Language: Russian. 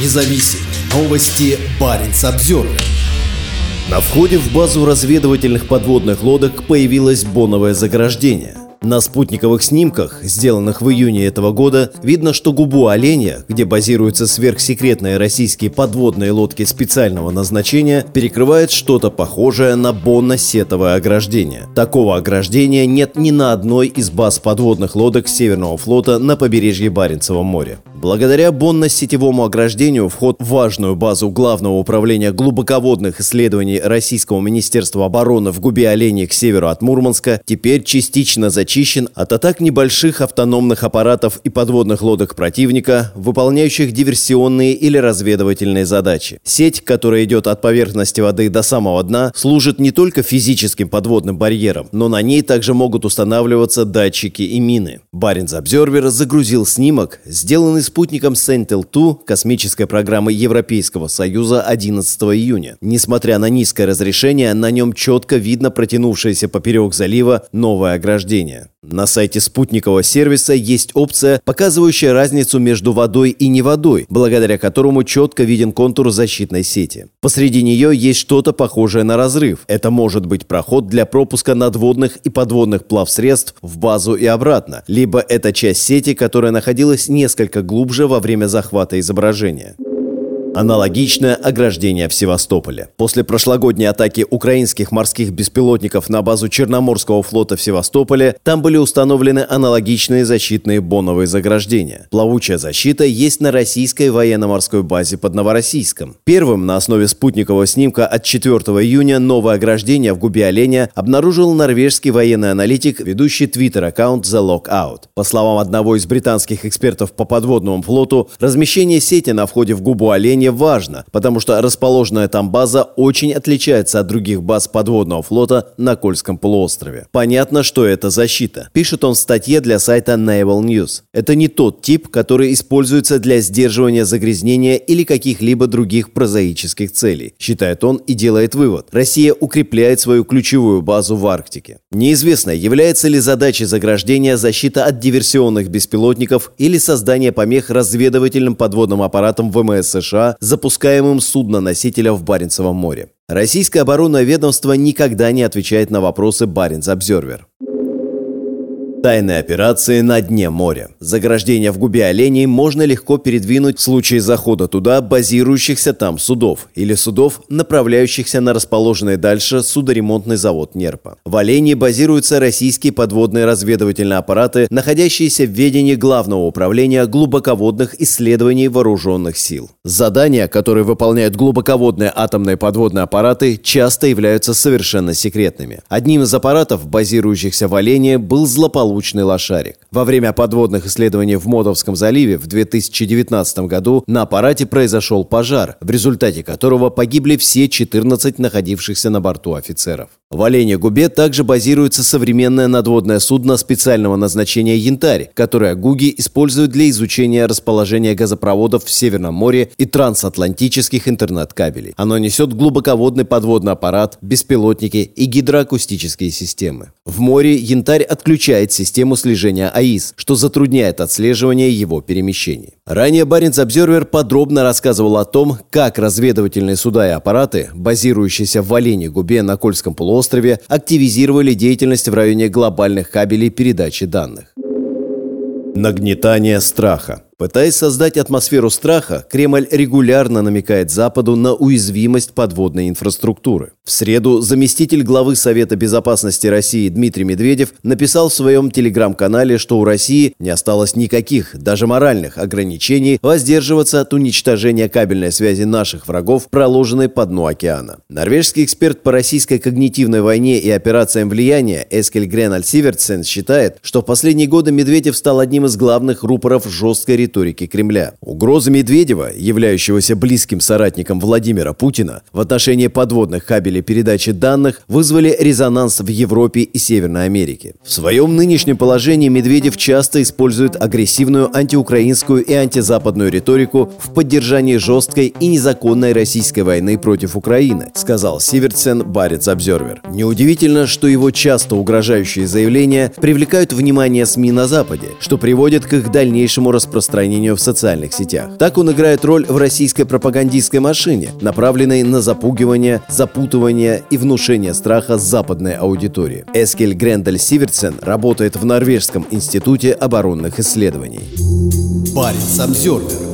независим. Новости Баренц Обзервер. На входе в базу разведывательных подводных лодок появилось боновое заграждение – на спутниковых снимках, сделанных в июне этого года, видно, что губу оленя, где базируются сверхсекретные российские подводные лодки специального назначения, перекрывает что-то похожее на бонно-сетовое ограждение. Такого ограждения нет ни на одной из баз подводных лодок Северного флота на побережье Баренцева моря. Благодаря бонно-сетевому ограждению вход в важную базу Главного управления глубоководных исследований Российского Министерства обороны в губе оленей к северу от Мурманска теперь частично зачищен от атак небольших автономных аппаратов и подводных лодок противника, выполняющих диверсионные или разведывательные задачи. Сеть, которая идет от поверхности воды до самого дна, служит не только физическим подводным барьером, но на ней также могут устанавливаться датчики и мины. Баренц Обзервер загрузил снимок, сделанный спутником Sentinel-2 космической программы Европейского Союза 11 июня. Несмотря на низкое разрешение, на нем четко видно протянувшееся поперек залива новое ограждение. На сайте спутникового сервиса есть опция, показывающая разницу между водой и не водой, благодаря которому четко виден контур защитной сети. Посреди нее есть что-то похожее на разрыв. Это может быть проход для пропуска надводных и подводных плавсредств в базу и обратно, либо это часть сети, которая находилась несколько глубже во время захвата изображения. Аналогичное ограждение в Севастополе. После прошлогодней атаки украинских морских беспилотников на базу Черноморского флота в Севастополе там были установлены аналогичные защитные боновые заграждения. Плавучая защита есть на российской военно-морской базе под Новороссийском. Первым на основе спутникового снимка от 4 июня новое ограждение в губе оленя обнаружил норвежский военный аналитик, ведущий твиттер-аккаунт The Lockout. По словам одного из британских экспертов по подводному флоту, размещение сети на входе в губу оленя крайне важно, потому что расположенная там база очень отличается от других баз подводного флота на Кольском полуострове. Понятно, что это защита. Пишет он в статье для сайта Naval News. Это не тот тип, который используется для сдерживания загрязнения или каких-либо других прозаических целей, считает он и делает вывод. Россия укрепляет свою ключевую базу в Арктике. Неизвестно, является ли задачей заграждения защита от диверсионных беспилотников или создание помех разведывательным подводным аппаратам ВМС США запускаемым судно-носителя в Баренцевом море. Российское оборонное ведомство никогда не отвечает на вопросы Баренц Тайные операции на дне моря. Заграждение в губе оленей можно легко передвинуть в случае захода туда базирующихся там судов или судов, направляющихся на расположенный дальше судоремонтный завод Нерпа. В олене базируются российские подводные разведывательные аппараты, находящиеся в ведении Главного управления глубоководных исследований вооруженных сил. Задания, которые выполняют глубоководные атомные подводные аппараты, часто являются совершенно секретными. Одним из аппаратов, базирующихся в олене, был злополучный научный лошарик. Во время подводных исследований в Модовском заливе в 2019 году на аппарате произошел пожар, в результате которого погибли все 14 находившихся на борту офицеров. В Олене Губе также базируется современное надводное судно специального назначения «Янтарь», которое Гуги используют для изучения расположения газопроводов в Северном море и трансатлантических интернет-кабелей. Оно несет глубоководный подводный аппарат, беспилотники и гидроакустические системы. В море «Янтарь» отключает систему слежения АИС, что затрудняет отслеживание его перемещений. Ранее Баренц Обзервер подробно рассказывал о том, как разведывательные суда и аппараты, базирующиеся в Олене Губе на Кольском полуострове, активизировали деятельность в районе глобальных кабелей передачи данных. Нагнетание страха. Пытаясь создать атмосферу страха, Кремль регулярно намекает Западу на уязвимость подводной инфраструктуры. В среду заместитель главы Совета безопасности России Дмитрий Медведев написал в своем телеграм-канале, что у России не осталось никаких, даже моральных, ограничений воздерживаться от уничтожения кабельной связи наших врагов, проложенной по дну океана. Норвежский эксперт по российской когнитивной войне и операциям влияния Эскель Греналь Сивертсен считает, что в последние годы Медведев стал одним из главных рупоров жесткой риторики Кремля. Угроза Медведева, являющегося близким соратником Владимира Путина, в отношении подводных кабелей передачи данных вызвали резонанс в Европе и Северной Америке. В своем нынешнем положении Медведев часто использует агрессивную антиукраинскую и антизападную риторику в поддержании жесткой и незаконной российской войны против Украины, сказал Сиверцен Барец Обзервер. Неудивительно, что его часто угрожающие заявления привлекают внимание СМИ на Западе, что приводит к их дальнейшему распространению распространению в социальных сетях. Так он играет роль в российской пропагандистской машине, направленной на запугивание, запутывание и внушение страха западной аудитории. Эскель Грендель Сиверсен работает в Норвежском институте оборонных исследований. Баренц Обзервер